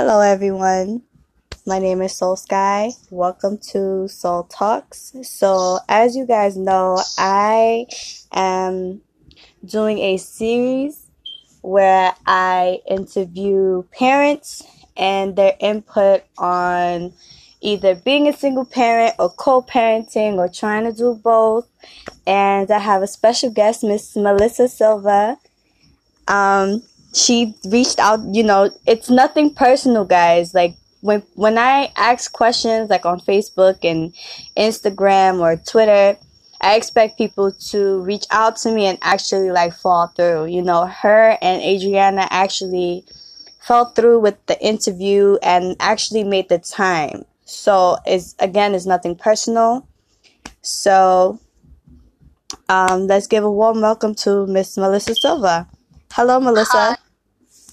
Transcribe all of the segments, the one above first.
Hello, everyone. My name is Soul Sky. Welcome to Soul Talks. So, as you guys know, I am doing a series where I interview parents and their input on either being a single parent or co-parenting or trying to do both. And I have a special guest, Miss Melissa Silva. Um, she reached out, you know, it's nothing personal, guys. Like when when I ask questions like on Facebook and Instagram or Twitter, I expect people to reach out to me and actually like fall through. You know, her and Adriana actually fell through with the interview and actually made the time. So it's again, it's nothing personal. So um, let's give a warm welcome to Miss Melissa Silva. Hello, Melissa. Hi.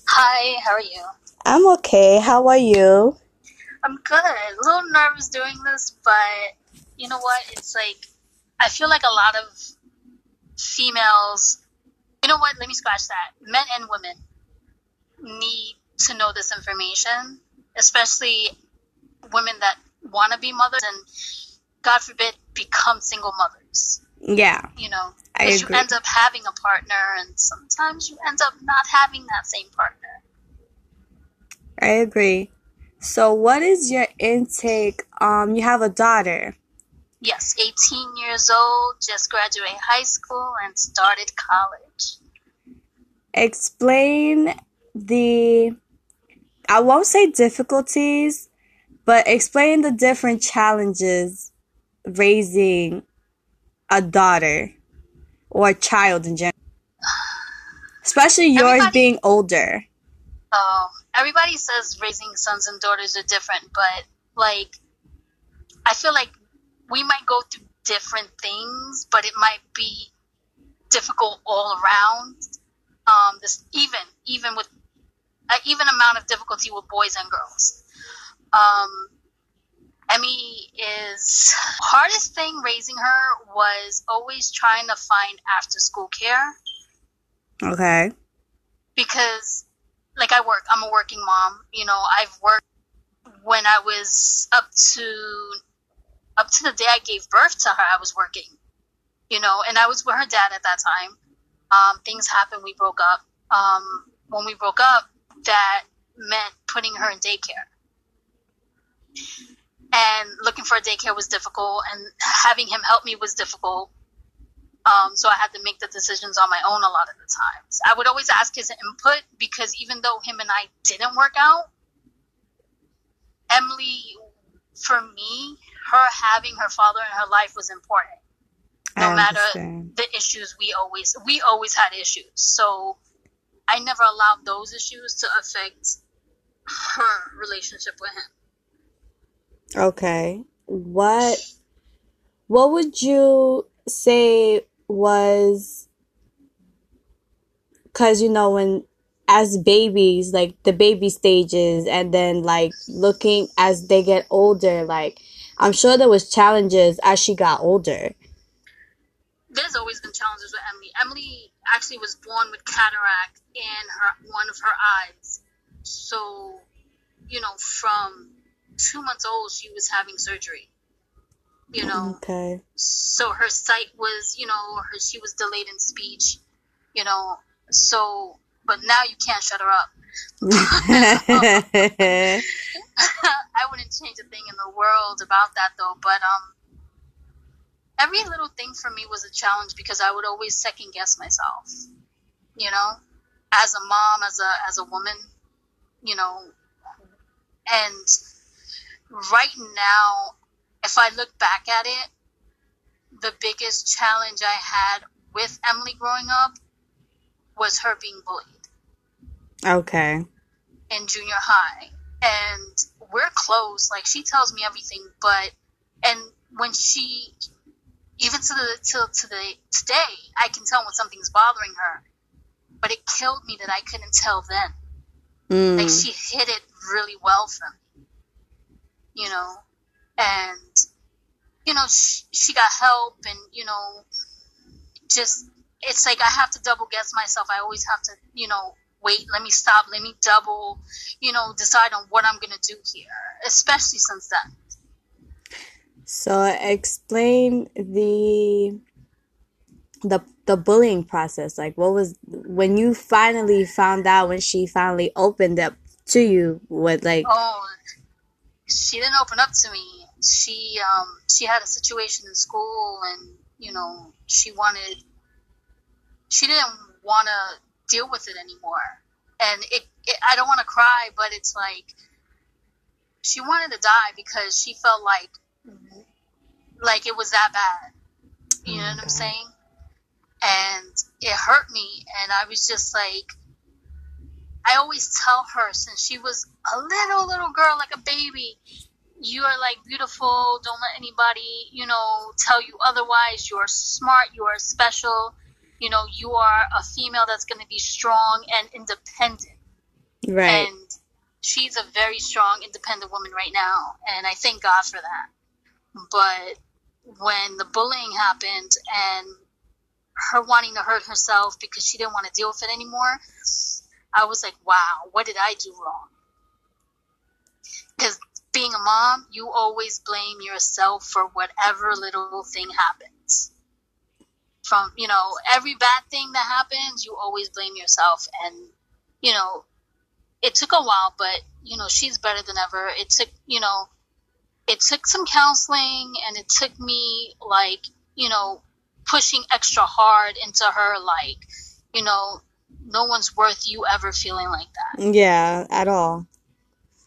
Hi, how are you? I'm okay. How are you? I'm good. A little nervous doing this, but you know what? It's like I feel like a lot of females. You know what? Let me scratch that. Men and women need to know this information, especially women that want to be mothers and, God forbid, become single mothers. Yeah. You know, I because you end up having a partner, and sometimes you end up not having that same partner. I agree. So what is your intake? Um, you have a daughter. Yes, 18 years old, just graduated high school and started college. Explain the, I won't say difficulties, but explain the different challenges raising a daughter or a child in general. Especially yours Everybody- being older. Oh, everybody says raising sons and daughters are different, but like, I feel like we might go through different things, but it might be difficult all around. Um, this even even with an even amount of difficulty with boys and girls. Um, Emmy is hardest thing raising her was always trying to find after school care Okay. because like I work, I'm a working mom. You know, I've worked when I was up to up to the day I gave birth to her. I was working. You know, and I was with her dad at that time. Um, things happened. We broke up. Um, when we broke up, that meant putting her in daycare. And looking for a daycare was difficult, and having him help me was difficult. Um, so I had to make the decisions on my own a lot of the times. I would always ask his input because even though him and I didn't work out, Emily, for me, her having her father in her life was important. No matter the issues we always we always had issues. So I never allowed those issues to affect her relationship with him. Okay. What what would you say was cuz you know when as babies like the baby stages and then like looking as they get older like I'm sure there was challenges as she got older. there's always been challenges with Emily. Emily actually was born with cataract in her one of her eyes. So, you know, from two months old, she was having surgery. You know, Okay. so her sight was, you know, her she was delayed in speech. You know, so but now you can't shut her up. I wouldn't change a thing in the world about that though. But um, every little thing for me was a challenge because I would always second guess myself. You know, as a mom, as a as a woman, you know, and right now, if I look back at it, the biggest challenge I had with Emily growing up was her being bullied okay. in junior high and we're close like she tells me everything but and when she even to the till to the today i can tell when something's bothering her but it killed me that i couldn't tell then like Mm. she hid it really well from me you know and you know she, she got help and you know just it's like i have to double guess myself i always have to you know wait, let me stop, let me double, you know, decide on what I'm gonna do here, especially since then. So explain the the the bullying process. Like what was when you finally found out when she finally opened up to you with like Oh, she didn't open up to me. She um she had a situation in school and you know, she wanted she didn't want to deal with it anymore. And it, it I don't want to cry, but it's like she wanted to die because she felt like like it was that bad. You know what I'm saying? And it hurt me and I was just like I always tell her since she was a little little girl like a baby you are like beautiful. Don't let anybody you know tell you otherwise. You're smart. You are special. You know you are a female that's going to be strong and independent. Right. and she's a very strong independent woman right now and i thank god for that. But when the bullying happened and her wanting to hurt herself because she didn't want to deal with it anymore i was like wow what did i do wrong? Because being a mom you always blame yourself for whatever little thing happens. From you know every bad thing that happens you always blame yourself. And you know it took a while but you know she's better than ever. It took you know it took some counseling and it took me like you know pushing extra hard into her like you know no one's worth you ever feeling like that Yeah, at all.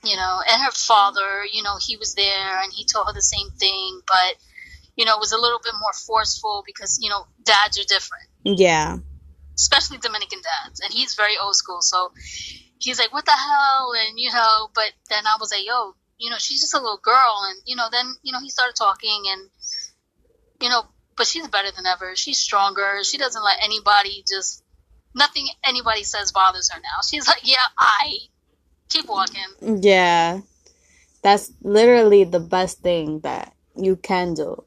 you know and her father you know he was there and he told her the same thing but you know it was a little bit more forceful because you know dads are different Yeah. especially Dominican dads, and he's very old school. So he's like, "What the hell?" And you know, but then I was like, "Yo, you know, she's just a little girl," and you know, then you know, he started talking, and you know, but she's better than ever. She's stronger. She doesn't let anybody just nothing anybody says bothers her now. She's like, "Yeah, I keep walking." Yeah. That's literally the best thing that you can do.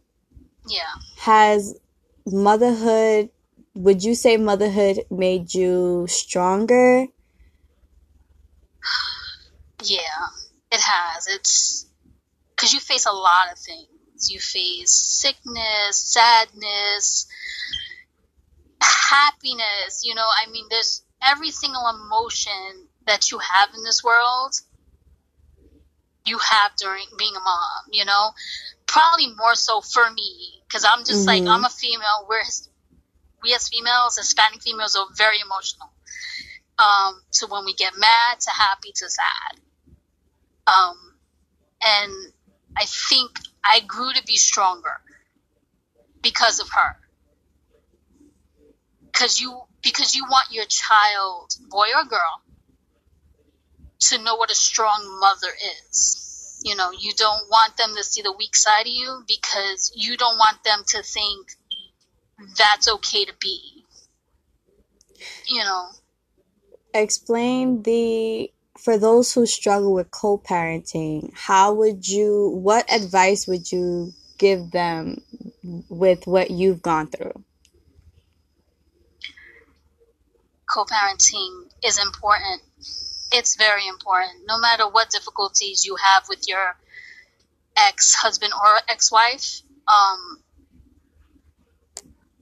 Yeah, Has motherhood, would you say motherhood made you stronger? yeah, it has. It's because you face a lot of things. You face sickness, sadness, happiness. You know, I mean, there's every single emotion that you have in this world. You have during being a mom. You know, probably more so for me because I'm just like Mhm. I'm a female. We're we as females, Hispanic females, are very emotional. Um, so when we get mad to happy to sad. Um, and I think I grew to be stronger because of her. Cause you, because you want your child, boy or girl, to know what a strong mother is. You know, you don't want them to see the weak side of you because you don't want them to think that's okay to be. You know, Explain the, for those who struggle with co-parenting, how would you, what advice would you give them with what you've gone through? Co-parenting is important. It's very important. No matter what difficulties you have with your ex-husband or ex-wife, um,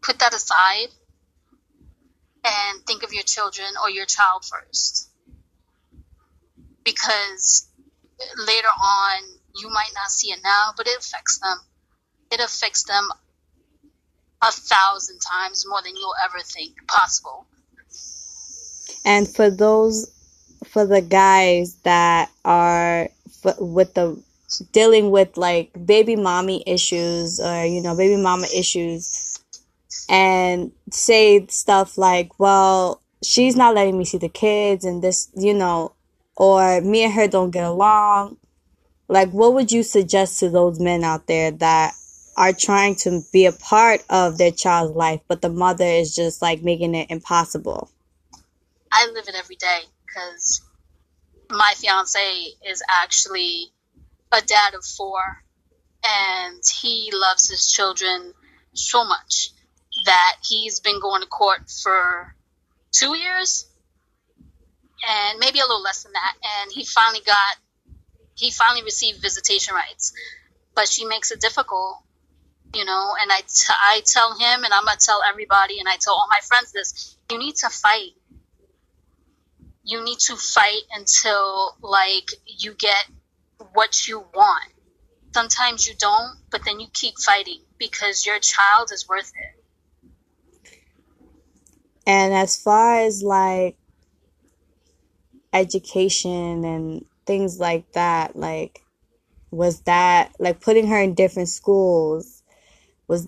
put that aside and think of your children or your child first. Because later on, you might not see it now, but it affects them. It affects them a thousand times more than you'll ever think possible. And for those, for the guys that are f- with the dealing with like baby mommy issues or you know baby mama issues, and say stuff like, "Well, she's not letting me see the kids," and this, you know, or me and her don't get along. Like, what would you suggest to those men out there that are trying to be a part of their child's life, but the mother is just like making it impossible? I live it every day because my fiance is actually a dad of four and he loves his children so much that he's been going to court for two years and maybe a little less than that. And he finally got, he finally received visitation rights. But she makes it difficult, you know. And I, t- I tell him, and I'm gonna tell everybody, and I tell all my friends this: you need to fight. You need to fight until like you get what you want. Sometimes you don't, but then you keep fighting because your child is worth it. And as far as like education and things like that, like was that like putting her in different schools was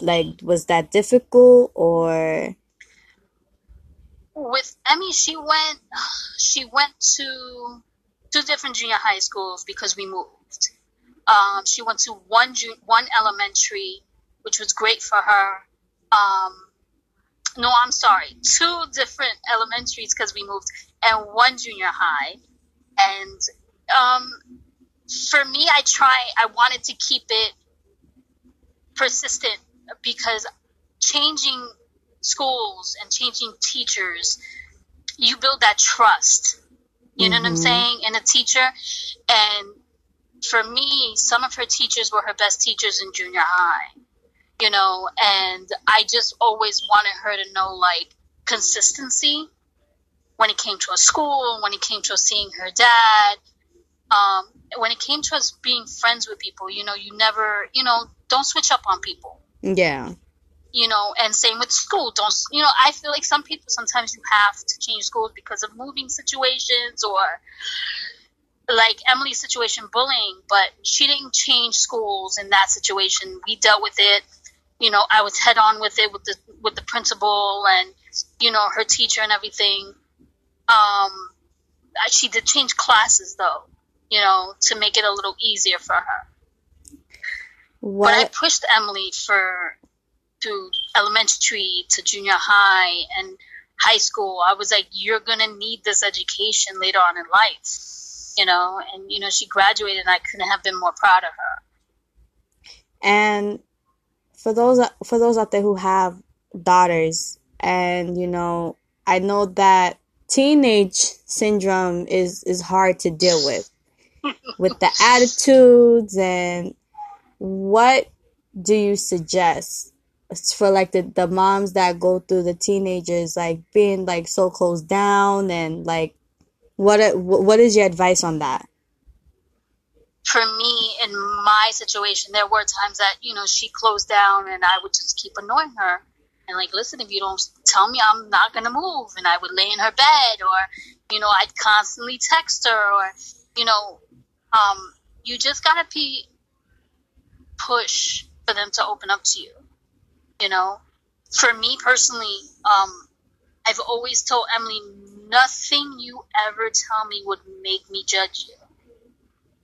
like was that difficult or with Emmy she went she went to two different junior high schools because we moved. Um, she went to one one elementary, which was great for her. Um, no, I'm sorry, two different elementaries because we moved, and one junior high. And um, for me, I try. I wanted to keep it persistent because changing schools and changing teachers, you build that trust. You know mm-hmm. what I'm mm-hmm. saying? In a teacher. And for me, some of her teachers were her best teachers in junior high. You know, and I just always wanted her to know like consistency when it came to a school, when it came to seeing her dad, um, when it came to us being friends with people, you know, you never, you know, don't switch up on people. Yeah you know, and same with school. Don't you know? I feel like some people sometimes you have to change schools because of moving situations or like Emily's situation, bullying. But she didn't change schools in that situation. We dealt with it. You know, I was head on with it with the with the principal and you know her teacher and everything. Um, she did change classes though, you know, to make it a little easier for her. What? But I pushed Emily for to elementary to junior high and high school, I was like, you're going to need this education later on in life, you know? And, you know, she graduated and I couldn't have been more proud of her. And for those, for those out there who have daughters and, you know, I know that teenage syndrome is, is hard to deal with, with the attitudes and what do you suggest for like the, the moms that go through the teenagers like being like so closed down and like what what is your advice on that? For me in my situation there were times that you know she closed down and i would just keep annoying her and like listen if you don't tell me i'm not gonna move and i would lay in her bed or you know i'd constantly text her or you know um, you just gotta be push for them to open up to you you know, for me personally, um, I've always told Emily, nothing you ever tell me would make me judge you.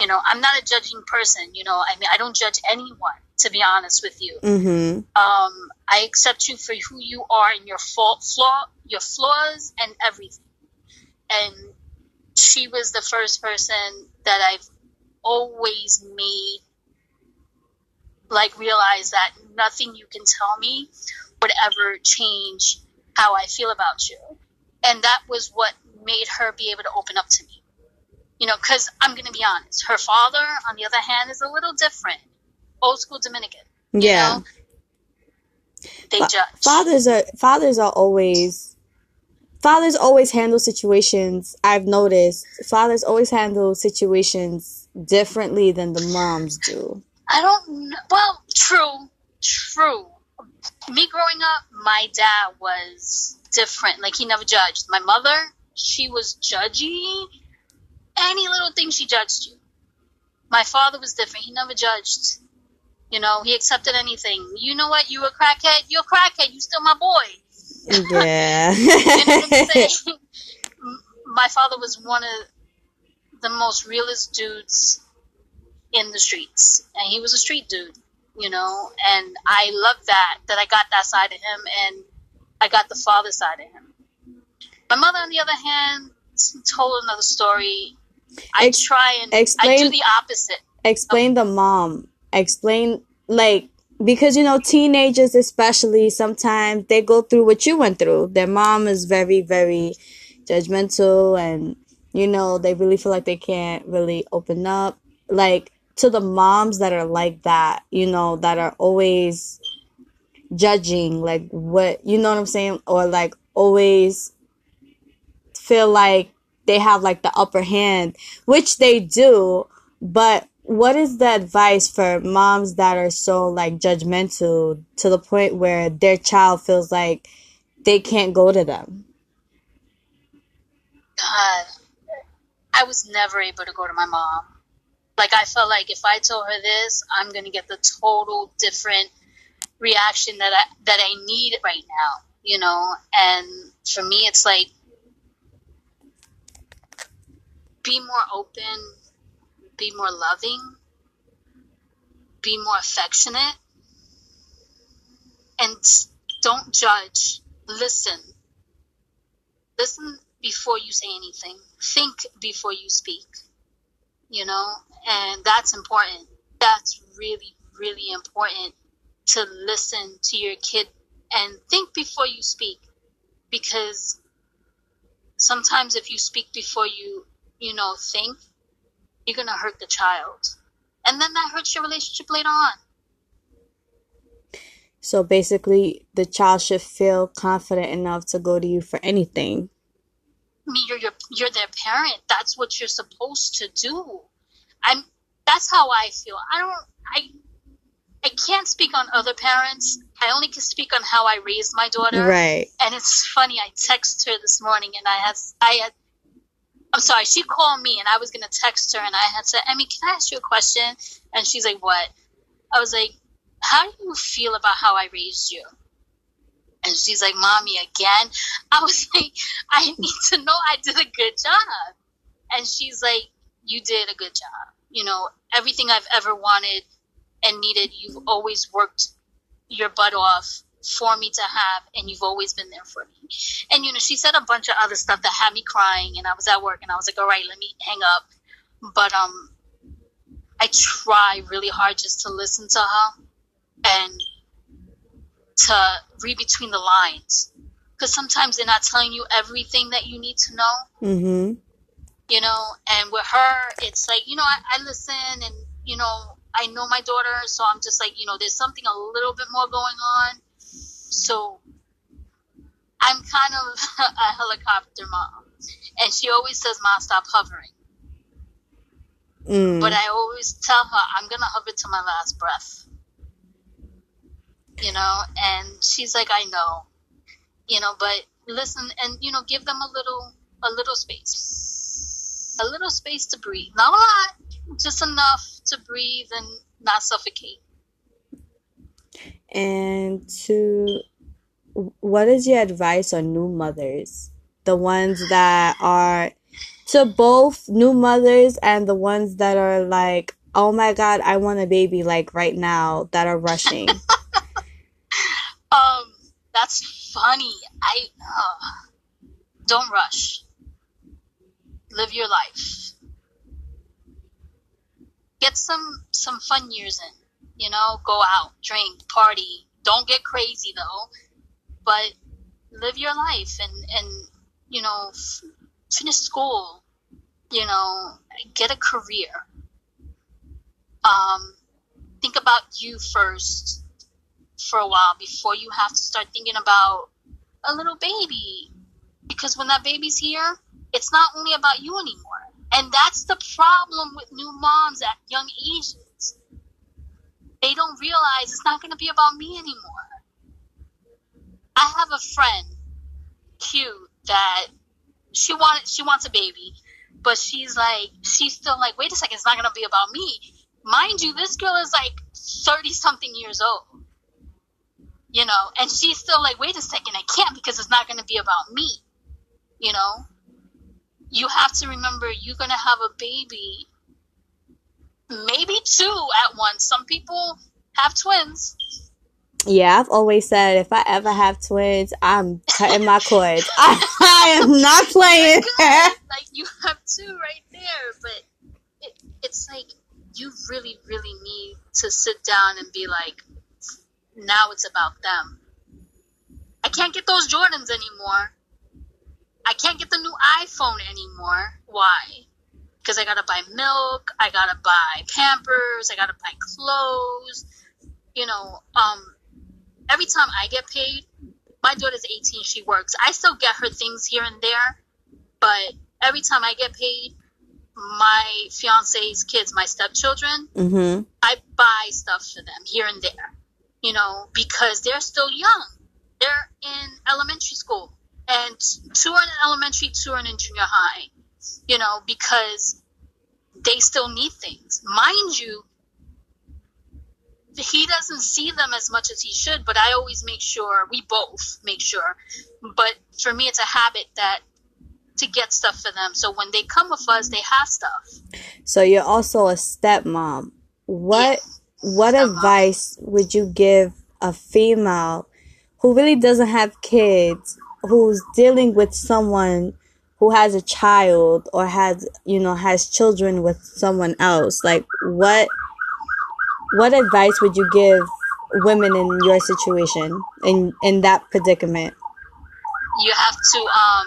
You know, I'm not a judging person. You know, I mean, I don't judge anyone. To be honest with you, mm-hmm. um, I accept you for who you are and your fault, flaw, your flaws, and everything. And she was the first person that I've always made like realize that nothing you can tell me would ever change how I feel about you. And that was what made her be able to open up to me. You know, because I'm going to be honest, her father, on the other hand, is a little different. Old school Dominican. Yeah. Know? They judge. Fathers are fathers are always fathers always handle situations. I've noticed fathers always handle situations differently than the moms do. I don't. Well, true, true. Me growing up, my dad was different. Like he never judged. My mother, she was judgy. Any little thing she judged you. My father was different. He never judged. You know, he accepted anything. You know what? You a crackhead. You're a crackhead. You still my boy. Yeah. you know what I'm saying? My father was one of the most realist dudes in the streets, and he was a street dude, you know. And I love that that I got that side of him, and I got the father side of him. My mother, on the other hand, told another story. I Ex- try and explain, I do the opposite. Explain the mom. Explain like because you know teenagers especially sometimes they go through what you went through. Their mom is very very judgmental and you know they really feel like they can't really open up like to the moms that are like that you know that are always judging like what you know what i'm saying? Or like always feel like they have like the upper hand which they do. But what is the advice for moms that are so like judgmental to the point where their child feels like they can't go to them? God, I was never able to go to my mom. Like I felt like if I told her this, I'm gonna get the total different reaction that I that I need right now. You know, and for me, it's like be more open, be more loving, be more affectionate, and don't judge. Listen. Listen before you say anything. Think before you speak. You know, and that's important. That's really, really important to listen to your kid and think before you speak because sometimes if you speak before you, you know, think, you're going to hurt the child. And then that hurts your relationship later on. So basically, the child should feel confident enough to go to you for anything I mean, you're your, you're their parent that's what you're supposed to do i'm that's how i feel. I don't i i can't speak on other parents. I only can speak on how i raised my daughter. Right. And it's funny i texted her this morning and i had i had i'm sorry she called me and i was going to text her and i had said emmy can i ask you a question? And she's like what? I was like how do you feel about how i raised you? And she's like, Mommy, again? I was like, I need to know. I did a good job. And she's like, You did a good job. You know, everything I've ever wanted and needed, you've always worked your butt off for me to have, and you've always been there for me. And, you know, she said a bunch of other stuff that had me crying, and I was at work, and I was like, All right, let me hang up. But, um, I try really hard just to listen to her and to read between the lines because sometimes they're not telling you everything that you need to know. Mm-hmm. You know, and with her, it's like you know, I, I listen and you know, I know my daughter, so I'm just like you know, there's something a little bit more going on. So I'm kind of a helicopter mom, and she always says, "Mom, stop hovering." Mm. But I always tell her, "I'm gonna hover to my last breath." you know, and she's like, I know, you know, but listen and, you know, give them a little, a little space, a little space to breathe. Not a lot, just enough to breathe and not suffocate. And to, what is your advice on new mothers? The ones that are, to both new mothers and the ones that are like, oh my God, I want a baby like right now that are rushing. Um, that's funny. I uh, don't rush. Live your life. Get some some fun years in. You know, go out, drink, party. Don't get crazy though, but live your life and and you know finish school. You know, get a career. Um, think about you first for a while before you have to start thinking about a little baby. Because when that baby's here, it's not only about you anymore. And that's the problem with new moms at young ages. They don't realize it's not going to be about me anymore. I have a friend, cute, that she wanted she wants a baby, but she's like she's still like, wait a second, it's not gonna be about me. Mind you, this girl is like thirty something years old you know, and she's still like, wait a second, I can't because it's not going to be about me, you know. You have to remember you're going to have a baby, maybe two at once. Some people have twins. Yeah, I've always said if I ever have twins, I'm cutting my cords. I, I am not playing. like you have two right there, but it, it's like you really, really need to sit down and be like, now it's about them. I can't get those Jordans anymore. I can't get the new iPhone anymore. Why? Because I gotta buy milk, I gotta buy Pampers, I gotta buy clothes. You know, um, every time I get paid, my daughter's 18, she works. I still get her things here and there, but every time I get paid, my fiance's kids, my stepchildren, Mm-hmm. I buy stuff for them here and there, you know, because they're still young. They're in elementary school, and two are in elementary, two are in junior high, you know, because they still need things. Mind you, he doesn't see them as much as he should, but I always make sure, we both make sure. But for me, it's a habit that to get stuff for them. So when they come with us, they have stuff. So you're also a stepmom. What what Stepmom. advice would you give a female who really doesn't have kids, who's dealing with someone who has a child or has, you know, has children with someone else? Like what what advice would you give women in your situation in in that predicament? you have to um,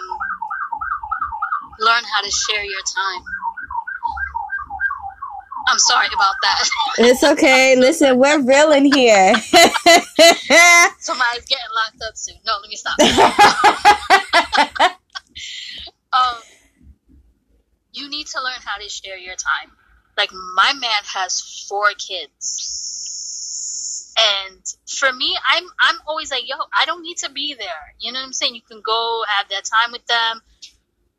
learn how to share your time. I'm sorry about that. It's okay. Listen, we're real in here. Somebody's getting locked up soon. No, let me stop. um, you need to learn how to share your time. Like my man has four kids, and for me, I'm I'm always like, yo, I don't need to be there. You know what I'm saying? You can go have that time with them.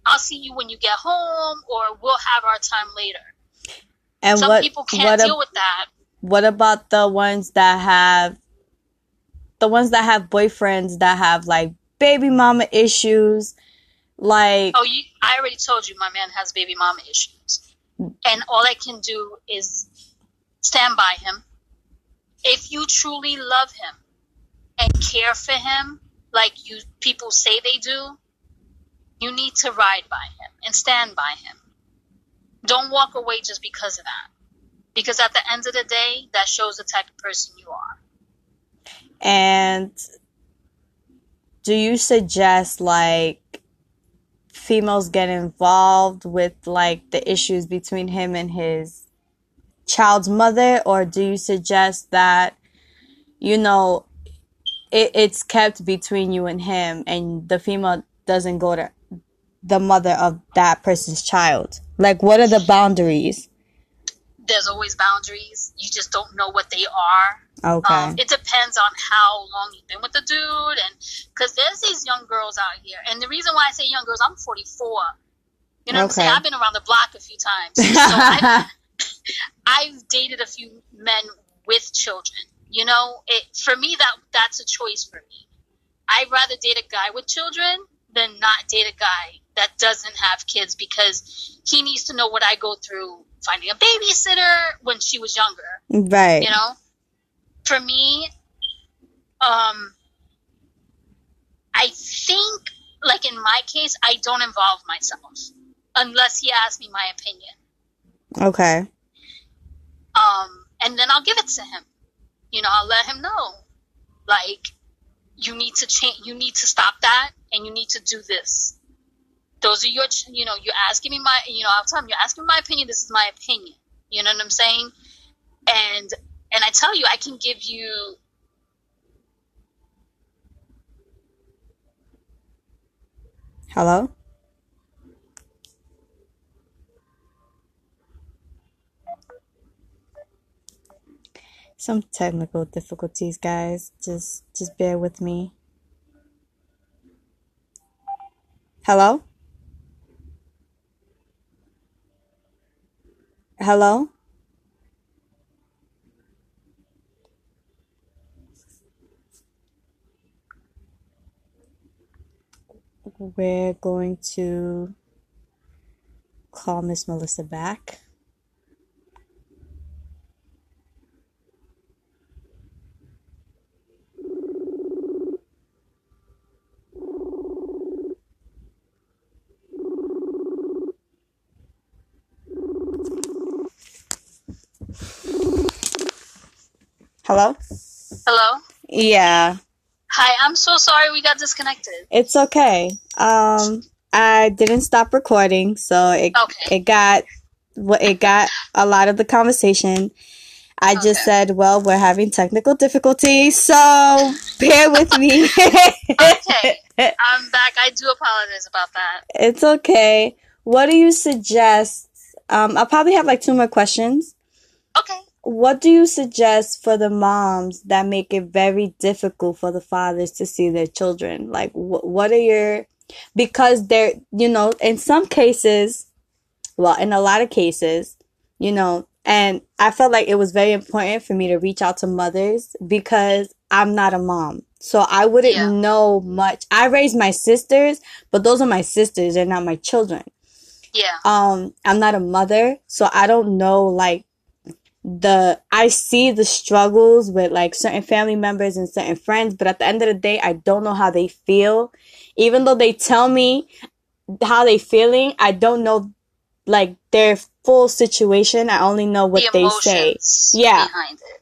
I'll see you when you get home, or we'll have our time later. And Some what people can't what ab- deal with that. What about the ones that have the ones that have boyfriends that have like baby mama issues? Like Oh, you, I already told you my man has baby mama issues. And all I can do is stand by him. If you truly love him and care for him, like you people say they do, you need to ride by him and stand by him. Don't walk away just because of that. Because at the end of the day, that shows the type of person you are. and do you suggest like females get involved with like the issues between him and his child's mother or do you suggest that you know it, it's kept between you and him and the female doesn't go to the mother of that person's child like what are the boundaries There's always boundaries. You just don't know what they are. okay Um, it depends on how long you've been with the dude, and because there's these young girls out here, and the reason why I say young girls, I'm 44. You know what I'm saying? I've been around the block a few times, so I've, I've dated a few men with children. You know, it for me that that's a choice for me. I'd rather date a guy with children than not date a guy that doesn't have kids because he needs to know what I go through finding a babysitter when she was younger. Right. You know? For me um i think like in my case i don't involve myself unless he asks me my opinion. Okay. Um and then i'll give it to him. You know i'll let him know like you need to change you need to stop that and you need to do this those are your you know you're asking me my you know all the time you're asking my opinion this is my opinion. You know what i'm saying? And and i tell you i can give you hello? Some technical difficulties guys. Just just bear with me. Hello hello? We're going to call miss melissa back hello hello yeah hi i'm so sorry we got disconnected It's okay. Um, I didn't stop recording, so it Okay. it got what it got a lot of the conversation. I just Okay. said, well, we're having technical difficulties, so bear with me. Okay. I'm back. I do apologize about that. It's okay. What do you suggest? Um, I'll probably have like two more questions. Okay. What do you suggest for the moms that make it very difficult for the fathers to see their children? Like, wh- what are your, because they're, you know, in some cases, well, in a lot of cases, you know, and I felt like it was very important for me to reach out to mothers because I'm not a mom. So I wouldn't Yeah. know much. I raised my sisters, but those are my sisters. They're not my children Yeah. um i'm not a mother so i don't know like the i see the struggles with like certain family members and certain friends but at the end of the day i don't know how they feel. Even though they tell me how they feeling i don't know like their full situation. I only know what the they say. Yeah. behind it.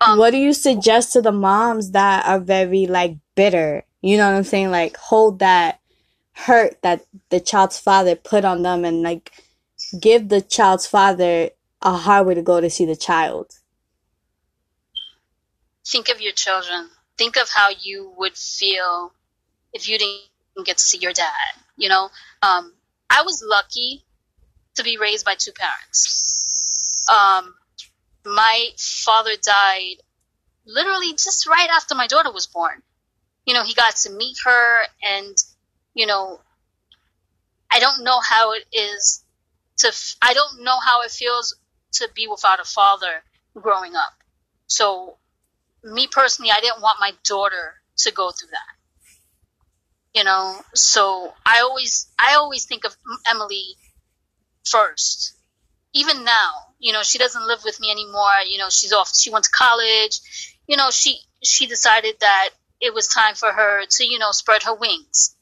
Um, what do you suggest to the moms that are very like bitter? You know what i'm saying? Like hold that hurt that the child's father put on them and like give the child's father a hard way to go to see the child think of your children. Think of how you would feel if you didn't get to see your dad. You know, um, I was lucky to be raised by two parents. Um, my father died literally just right after my daughter was born. You know, he got to meet her, and you know, I don't know how it is to. I don't know how it feels to be without a father growing up. So me personally, I didn't want my daughter to go through that. You know, so I always, I always think of Emily first. Even now, you know, she doesn't live with me anymore. You know, she's off. She went to college. You know, she she decided that it was time for her to, you know, spread her wings.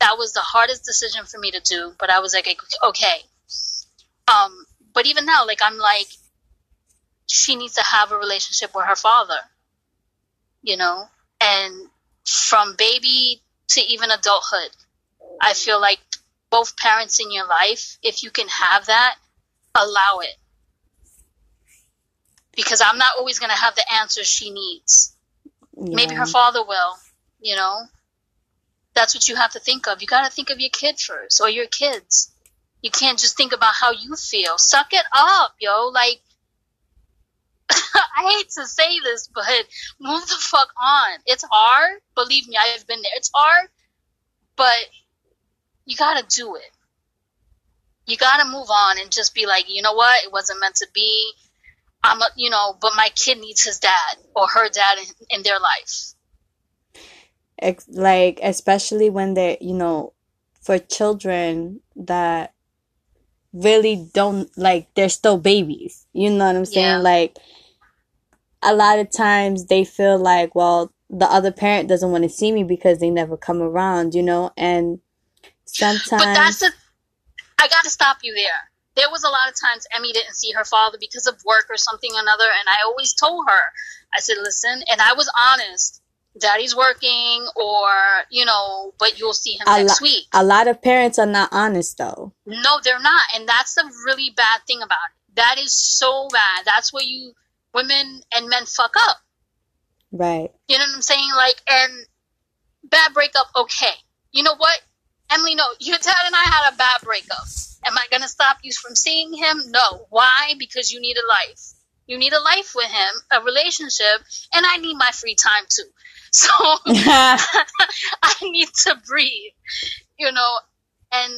That was the hardest decision for me to do, but I was like, okay. Um, but even now, like I'm like, she needs to have a relationship with her father, you know, and from baby to even adulthood, I feel like both parents in your life, if you can have that, allow it. Because I'm not always going to have the answers she needs. Maybe her father will, you know. That's what you have to think of. You got to think of your kid first or your kids. You can't just think about how you feel. Suck it up, yo. Like, I hate to say this, but move the fuck on. It's hard. Believe me, I've been there. It's hard, but you gotta do it. You gotta move on and just be like, you know what? It wasn't meant to be. I'm, a, you know, but my kid needs his dad or her dad in, in their life. Like especially when they're you know for children that really don't like they're still babies you know what i'm saying Yeah. like a lot of times they feel like well the other parent doesn't want to see me because they never come around you know and sometimes But that's the. I got to stop you there. There was a lot of times Emmy didn't see her father because of work or something or another, and I always told her, I said, listen, and I was honest. Daddy's working, or you know, but you'll see him a, next lo- week. a lot of parents are not honest though No, they're not, and that's the really bad thing about it. That is so bad. That's where you women and men fuck up. right You know what I'm saying? Like, and bad breakup, okay. You know what? Emily, no, your dad and I had a bad breakup. Am I going to stop you from seeing him? No. Why? Because you need a life. You need a life with him, a relationship, and I need my free time too. So I need to breathe, you know, and,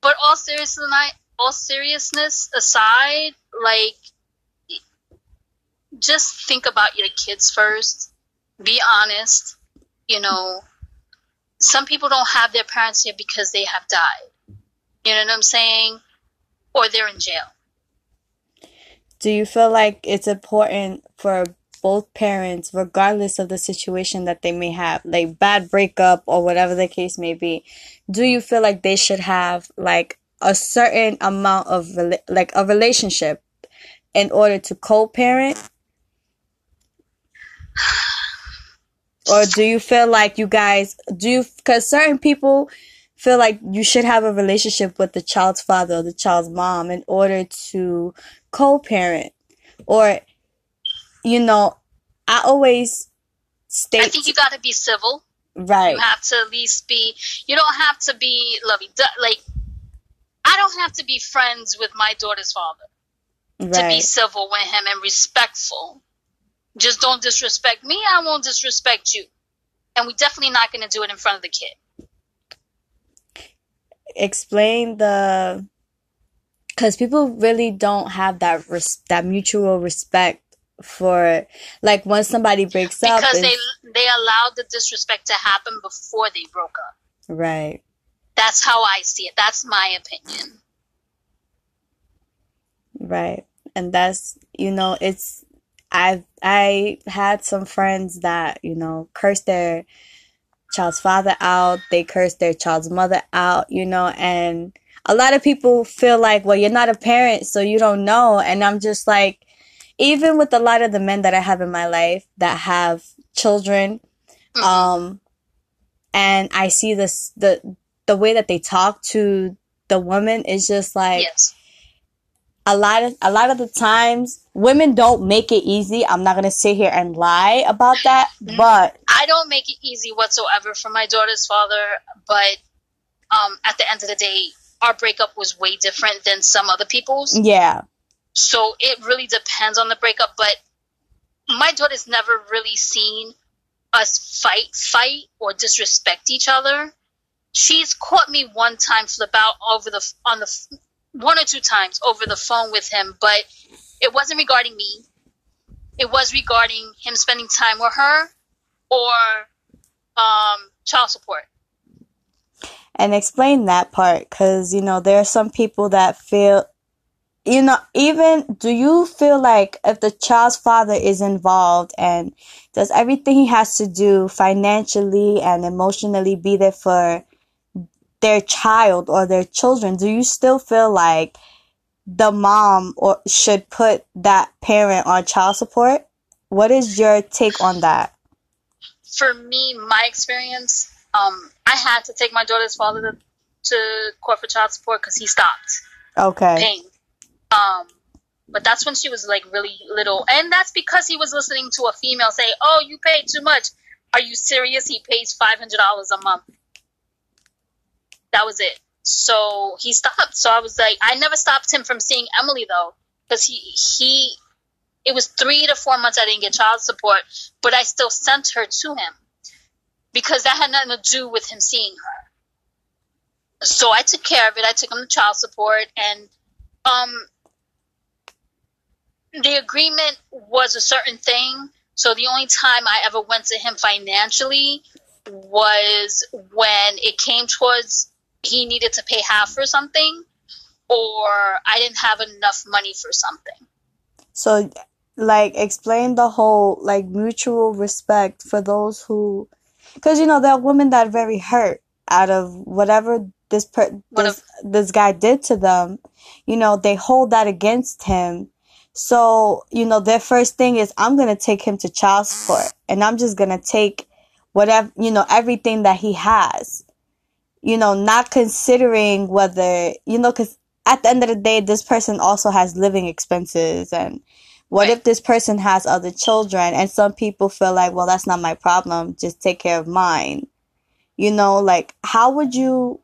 but all seriousness, all seriousness aside, like, just think about your kids first. Be honest. You know, some people don't have their parents here because they have died. You know what I'm saying? Or they're in jail. Do you feel like it's important for both parents, regardless of the situation that they may have, like bad breakup or whatever the case may be, do you feel like they should have like a certain amount of like a relationship in order to co-parent? or do you feel like you guys do because certain people feel like you should have a relationship with the child's father or the child's mom in order to co-parent or you know i always state I think you got to be civil. right You have to at least be. You don't have to be lovey. Like, I don't have to be friends with my daughter's father right. to be civil with him and respectful. Just don't disrespect me. I won't disrespect you. And we're definitely not going to do it in front of the kid. explain the because people really don't have that res- that mutual respect for like when somebody breaks up Because they they allowed the disrespect to happen before they broke up. right That's how I see it. That's my opinion. Right. And that's, you know, it's I've I had some friends that, you know, cursed their child's father out, they cursed their child's mother out, you know, and a lot of people feel like, well, you're not a parent, so you don't know. And I'm just like, even with a lot of the men that I have in my life that have children, Mhm. um, and I see this the the way that they talk to the woman is just like yes. a lot of a lot of the times women don't make it easy. I'm not gonna sit here and lie about that, Mhm. but I don't make it easy whatsoever for my daughter's father, but um, at the end of the day, our breakup was way different than some other people's. yeah, So it really depends on the breakup. But my daughter's never really seen us fight, fight, or disrespect each other. She's caught me one time flip out over the on the one or two times over the phone with him, but it wasn't regarding me. It was regarding him spending time with her or um, child support. and explain that part because you know there are some people that feel, you know, even do you feel like if the child's father is involved and does everything he has to do financially and emotionally be there for their child or their children, do you still feel like the mom or should put that parent on child support? What is your take on that? For me, my experience, um, I had to take my daughter's father to, to court for child support because he stopped. Okay. paying. Um, but that's when she was like really little, and that's because he was listening to a female say, "Oh, you paid too much. Are you serious? He pays five hundred dollars a month." That was it. So he stopped. So I was like, I never stopped him from seeing Emily though, because he he. It was three to four months I didn't get child support, but I still sent her to him because that had nothing to do with him seeing her. So I took care of it. I took him to child support, and um, the agreement was a certain thing. So the only time I ever went to him financially was when it came towards he needed to pay half for something, or I didn't have enough money for something. So, like, explain the whole, like, mutual respect for those who, because, you know, there are women that are very hurt out of whatever this per, this, this guy did to them. You know, they hold that against him. So, you know, their first thing is, I'm going to take him to child support and I'm just going to take whatever, you know, everything that he has. You know, not considering whether, you know, because at the end of the day, this person also has living expenses and what Right. if this person has other children and some people feel like, well, that's not my problem. Just take care of mine. You know, like how would you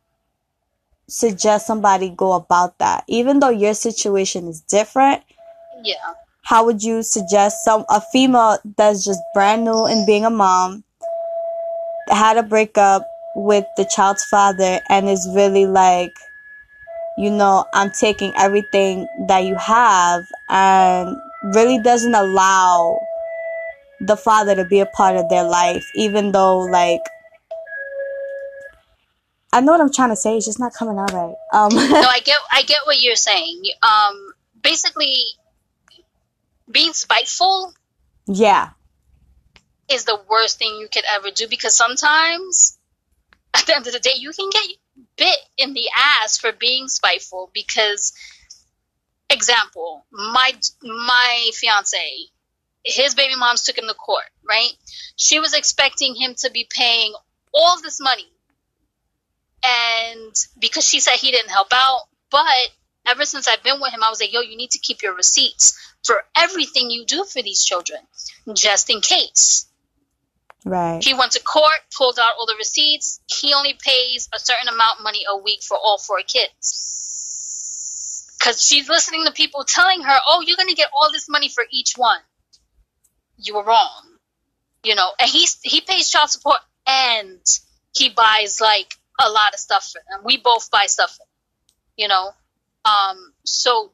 suggest somebody go about that? Even though your situation is different, Yeah. how would you suggest some a female that's just brand new in being a mom had a breakup with the child's father and is really like you know i'm taking everything that you have and really doesn't allow the father to be a part of their life even though like i know what i'm trying to say it's just not coming out right um no, I get I get what you're saying. Um, basically, being spiteful yeah is the worst thing you could ever do because sometimes at the end of the day you can get bit in the ass for being spiteful because example my my fiance his baby moms took him to court, right? She was expecting him to be paying all this money. And because she said he didn't help out, but ever since I've been with him, I was like, yo, you need to keep your receipts for everything you do for these children, just in case. Right. He went to court, pulled out all the receipts. He only pays a certain amount of money a week for all four kids. Because she's listening to people telling her, oh, you're going to get all this money for each one. You were wrong. You know, and he, he pays child support and he buys like a lot of stuff for them. We both buy stuff for them, you know. Um, so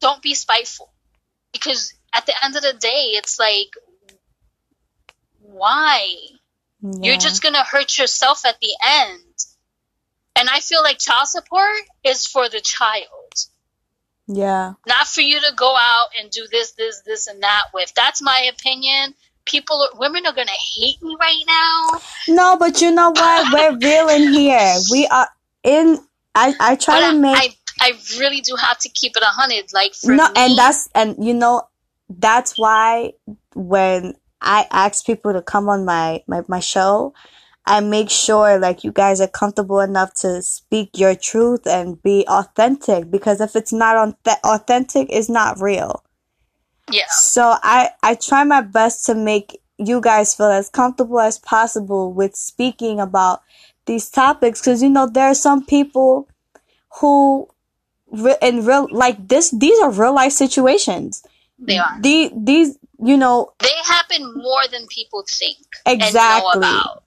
don't be spiteful because at the end of the day, it's like, why? Yeah. You're just gonna hurt yourself at the end. And I feel like child support is for the child, Yeah. not for you to go out and do this, this, this, and that with. That's my opinion. People, women are gonna hate me right now. No, but you know what? We're real in here. We are in. I I try But to make I, I really do have to keep it a hundred. Like for no, me, and that's and you know that's why when I ask people to come on my my my show, I make sure like you guys are comfortable enough to speak your truth and be authentic because if it's not on authentic, it's not real. yeah, So I I try my best to make you guys feel as comfortable as possible with speaking about these topics because you know there are some people who re- in real like this these are real life situations. they are. The, these you know They happen more than people think know exactly about.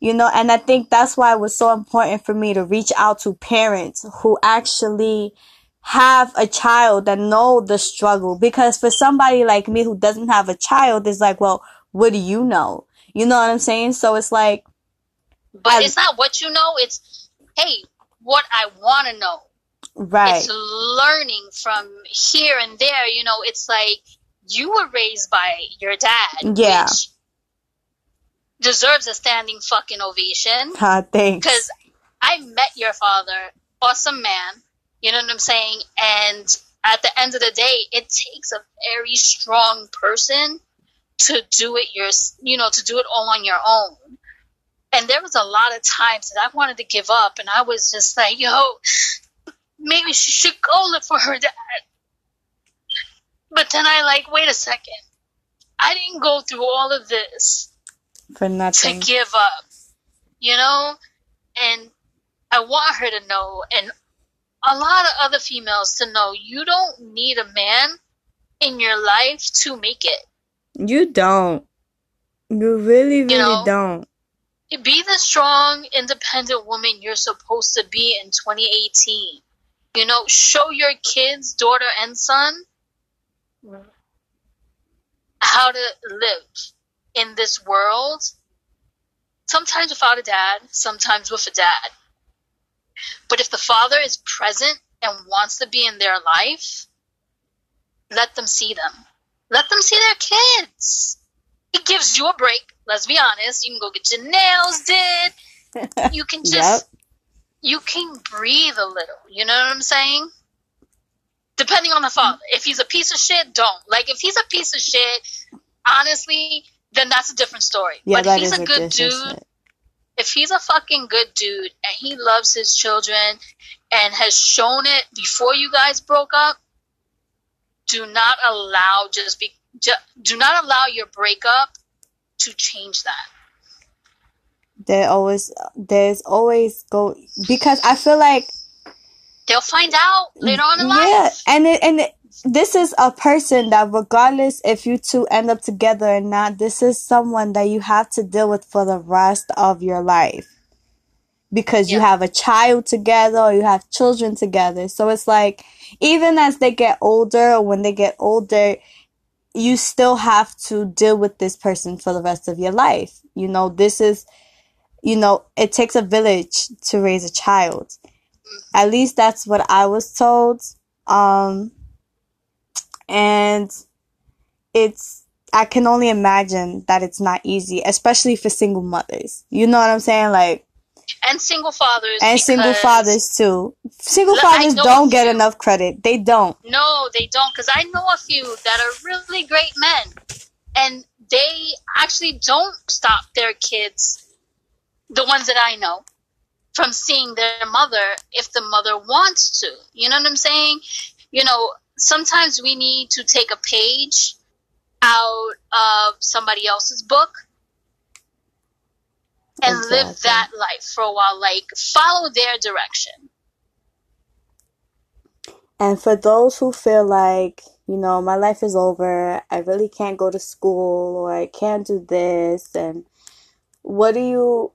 you know and i think that's why it was so important for me to reach out to parents who actually have a child that know the struggle because for somebody like me who doesn't have a child it's like well what do you know you know what i'm saying so it's like But I- it's not what you know. It's hey, what I want to know. Right It's learning from here and there. You know, it's like you were raised by your dad, Yeah. which deserves a standing fucking ovation. ah, thanks Because I met your father, awesome man. You know what I'm saying? And at the end of the day, it takes a very strong person to do it your, you know, to do it all on your own. And there was a lot of times that I wanted to give up, and I was just like, yo, maybe she should go look for her dad. But then I like, wait a second. I didn't go through all of this for to nothing give up, you know? And I want her to know, and a lot of other females to know, you don't need a man in your life to make it. you don't you really really know, don't Be the strong, independent woman you're supposed to be in 2018. You know, show your kids, daughter and son, how to live in this world. Sometimes without a dad, sometimes with a dad. But if the father is present and wants to be in their life, let them see them. Let them see their kids. It gives you a break. Let's be honest. You can go get your nails did. You can just Yep. You can breathe a little. You know what I'm saying? Depending on the father. If he's a piece of shit, don't. Like if he's a piece of shit, honestly, then that's a different story. yeah but if he's a a good dude, shit. if he's a fucking good dude and he loves his children and has shown it before you guys broke up, do not allow just be ju- do not allow your breakup to change that. There always there's always go because i feel like They'll find out later on in yeah life. and it, and it, this is a person that regardless if you two end up together or not this is someone that you have to deal with for the rest of your life. Because you have a child together or you have children together. So it's like even as they get older or when they get older you still have to deal with this person for the rest of your life. You know this is you know it takes a village to raise a child at least that's what I was told. Um, and it's, I can only imagine that it's not easy, especially for single mothers. You know what I'm saying? Like, and single fathers and single fathers too. Single Look, fathers don't get enough credit. They don't. No, they don't, because I know a few that are really great men, and they actually don't stop their kids, the ones that I know, from seeing their mother if the mother wants to. You know what I'm saying? You know, sometimes we need to take a page out of somebody else's book and live that life for a while. Like, follow their direction. And for those who feel like, you know, my life is over, I really can't go to school or I can't do this and what do you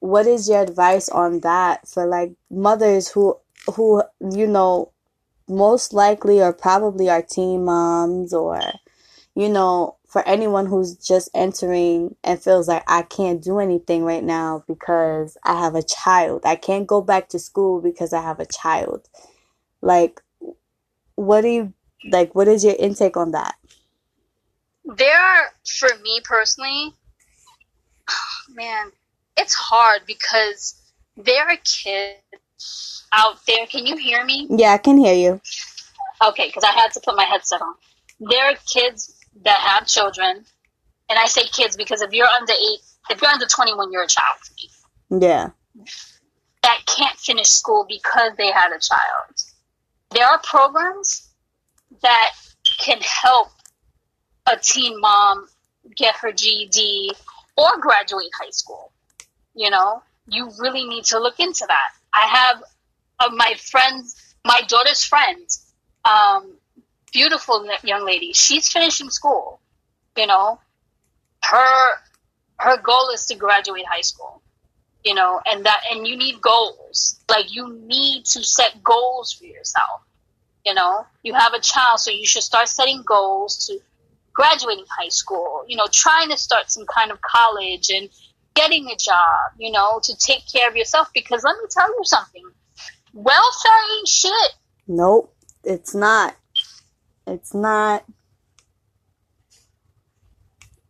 what is your advice on that for like mothers who who you know most likely or probably are teen moms or you know for anyone who's just entering and feels like I can't do anything right now because I have a child. I can't go back to school because I have a child. Like what do you like what is your intake on that? there are for me personally man it's hard because there are kids out there can you hear me Yeah, I can hear you. okay because i had to put my headset on there are kids that have children and i say kids because if you're under eight if you're under 21 you're a child to me Yeah. that can't finish school because they had a child. There are programs that can help a teen mom get her GED or graduate high school. You know, you really need to look into that. I have uh, my friends, my daughter's friend, um, beautiful young lady. She's finishing school. You know, her her goal is to graduate high school you know and that and you need goals like you need to set goals for yourself you know you have a child so you should start setting goals to graduating high school you know trying to start some kind of college and getting a job you know to take care of yourself because let me tell you something welfare ain't shit Nope. It's not. It's not.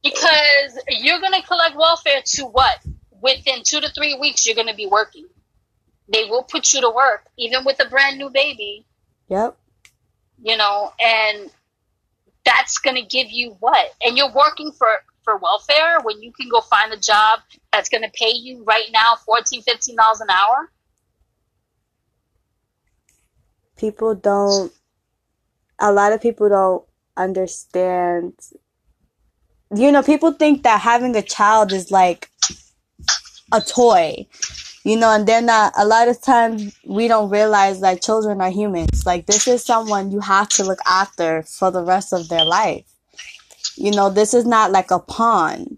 because you're going to collect welfare to what within two to three weeks you're going to be working they will put you to work even with a brand new baby Yep. you know, and that's going to give you what? And you're working for for welfare when you can go find a job that's going to pay you right now 14 15 dollars an hour. People don't a lot of people don't understand you know, people think that having a child is like a toy. You know, and they're not a lot of times we don't realize that children are humans. Like this is someone you have to look after for the rest of their life. You know, this is not like a pawn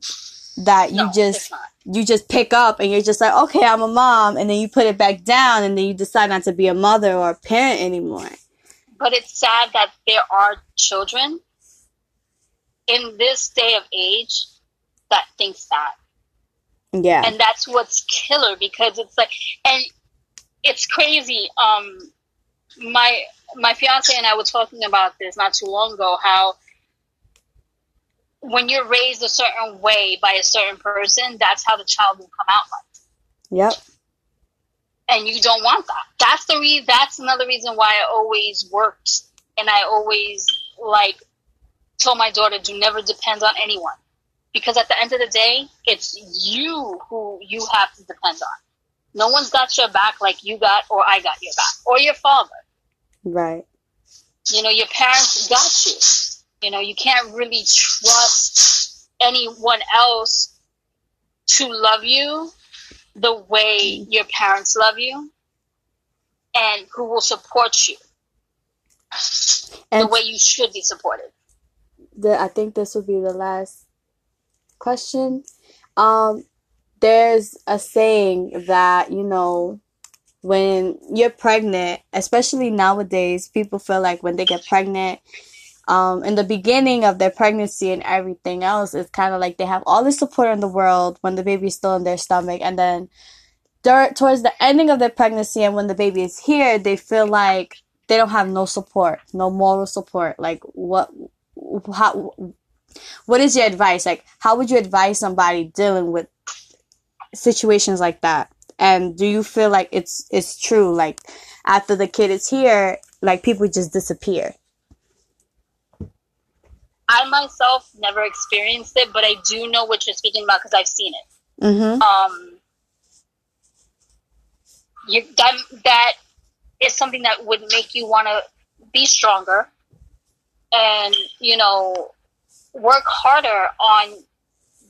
that you No, just. You just pick up and you're just like, okay, I'm a mom, and then you put it back down, and then you decide not to be a mother or a parent anymore. But it's sad that there are children in this day of age that thinks that. Yeah. and that's what's killer because it's like and it's crazy um my my fiance and i were talking about this not too long ago how when you're raised a certain way by a certain person that's how the child will come out like. Yep. and you don't want that. That's the re- that's another reason why i always worked and i always like told my daughter do never depend on anyone. Because at the end of the day it's you who you have to depend on. No one's got your back like you got or i got your back or your father. Right. you know your parents got you you know you can't really trust anyone else to love you the way your parents love you and who will support you and the way you should be supported the, I think this will be the last question. Um, there's a saying that, you know, when you're pregnant, especially nowadays, people feel like when they get pregnant, um, in the beginning of their pregnancy and everything else, it's kind of like they have all the support in the world when the baby's still in their stomach, and then towards the ending of their pregnancy and when the baby is here, they feel like they don't have no support, no moral support. Like what, how, what is your advice? Like, how would you advise somebody dealing with situations like that And do you feel like it's it's true? Like after the kid is here, like people just disappear. I myself never experienced it, but I do know what you're speaking about because I've seen it. Mm-hmm. Um, you that that is something that would make you want to be stronger, and you know, work harder on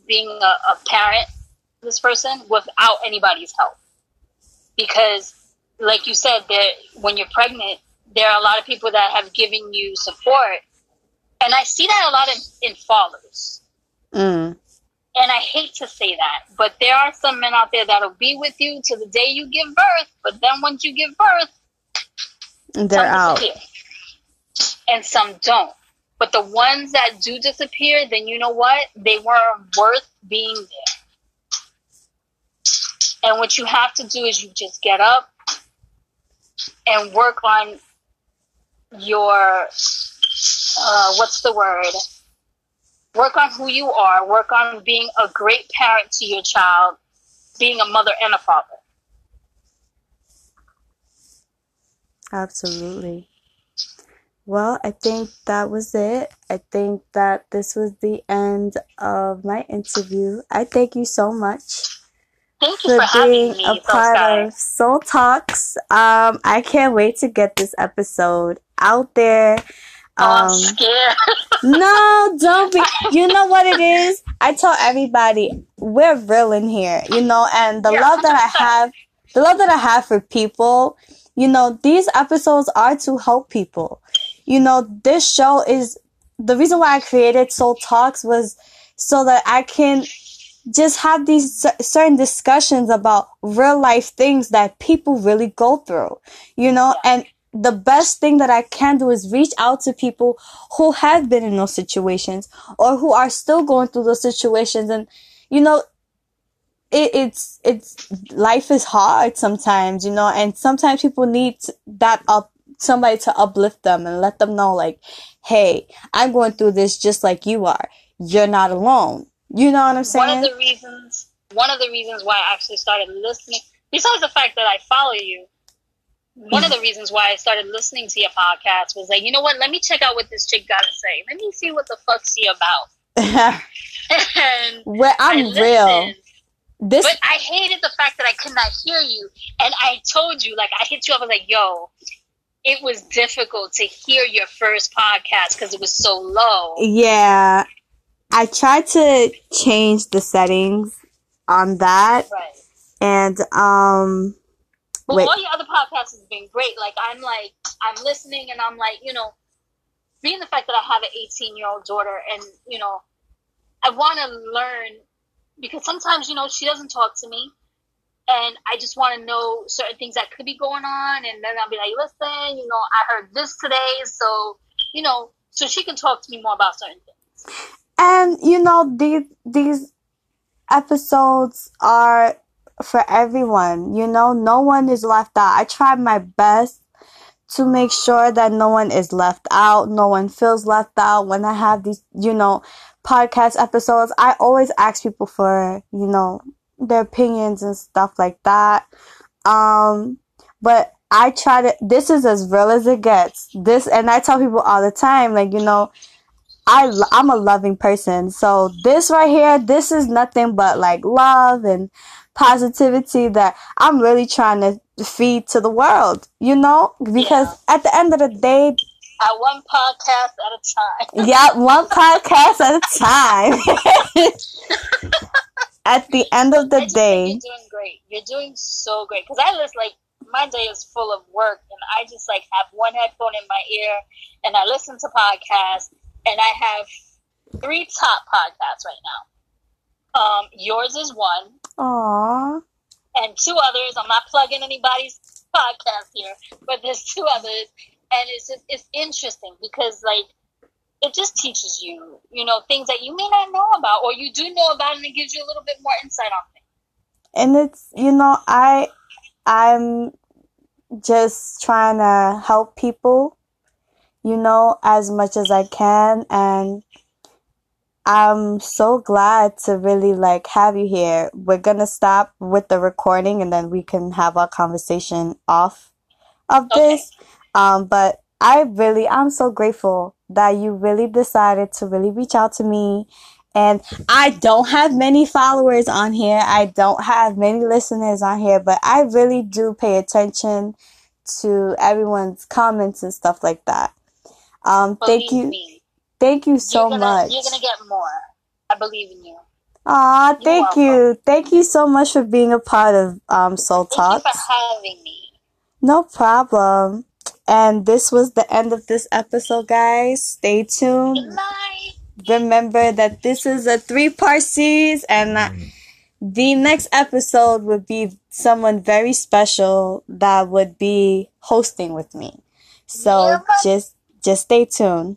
being a, a parent. This person without anybody's help, because, like you said, that when you're pregnant, there are a lot of people that have given you support and I see that a lot in, in fathers. Mm. And I hate to say that, but there are some men out there that'll be with you to the day you give birth, but then once you give birth, they're out. Disappear. And some don't. But the ones that do disappear, then you know what? They weren't worth being there. And what you have to do is you just get up and work on your uh, what's the word? Work on who you are. Work on being a great parent to your child, being a mother and a father. Absolutely. Well, I think that was it. I think that this was the end of my interview. I thank you so much Thank you for, for being a part of Soul Talks. Um, I can't wait to get this episode out there. Oh, I'm um, scared. no, don't be. You know what it is? I tell everybody we're real in here, you know, and the yeah, love that I have, the love that I have for people, you know, these episodes are to help people. You know, this show is the reason why I created Soul Talks was so that I can just have these certain discussions about real life things that people really go through, you know, and the best thing that I can do is reach out to people who have been in those situations or who are still going through those situations. And, you know, it, it's, it's, life is hard sometimes, you know, and sometimes people need that up, somebody to uplift them and let them know like, Hey, I'm going through this just like you are. You're not alone. You know what I'm saying? One of the reasons, one of the reasons why I actually started listening, besides the fact that I follow you, one of the reasons why I started listening to your podcast was like, you know what? Let me check out what this chick got to say. Let me see what the fuck's she about. and well, I'm real. This, but I hated the fact that I could not hear you, and I told you, like, I hit you up. I was like, "Yo, it was difficult to hear your first podcast because it was so low." Yeah, I tried to change the settings on that, right. and um but Wait. all your other podcasts has been great. Like I'm like I'm listening and I'm like, you know, being the fact that I have an 18 year old daughter and you know, I want to learn because sometimes you know she doesn't talk to me, and I just want to know certain things that could be going on, and then I'll be like, listen, you know, I heard this today, so you know, so she can talk to me more about certain things. And you know, these these episodes are for everyone. You know, no one is left out. I try my best to make sure that no one is left out, no one feels left out when I have these, you know, podcast episodes. I always ask people for, you know, their opinions and stuff like that. Um, but I try to, this is as real as it gets. This, and I tell people all the time, like, you know, I, I'm a loving person. So this right here, this is nothing but like love and positivity that I'm really trying to feed to the world, you know? Because yeah. at the end of the day, at one podcast at a time. yeah, one podcast at a time. at the end of the day, you're doing great. You're doing so great. Because I just like my day is full of work, and I just like have one headphone in my ear, and I listen to podcasts, and I have three top podcasts right now. Um, yours is one. Aww. And two others. I'm not plugging anybody's podcast here, but there's two others, and it's just, it's interesting because like it just teaches you, you know, things that you may not know about, or you do know about, and it gives you a little bit more insight on things. And it's you know I I'm just trying to help people, you know, as much as I can, and I'm so glad to really like have you here. We're gonna stop with the recording and then we can have our conversation off of Okay. this. Um, but I really, I'm so grateful that you really decided to really reach out to me. And I don't have many followers on here. I don't have many listeners on here, but I really do pay attention to everyone's comments and stuff like that. Um, thank you. me. Thank you so you're gonna, much. You're gonna get more. I believe in you. Ah, thank welcome. you. Thank you so much for being a part of um Soul Talk. Thank you for having me. No problem. And this was the end of this episode, guys. Stay Good tuned. night. Remember that this is a three part series, and uh, the next episode would be someone very special that would be hosting with me. So Yeah. just just stay tuned.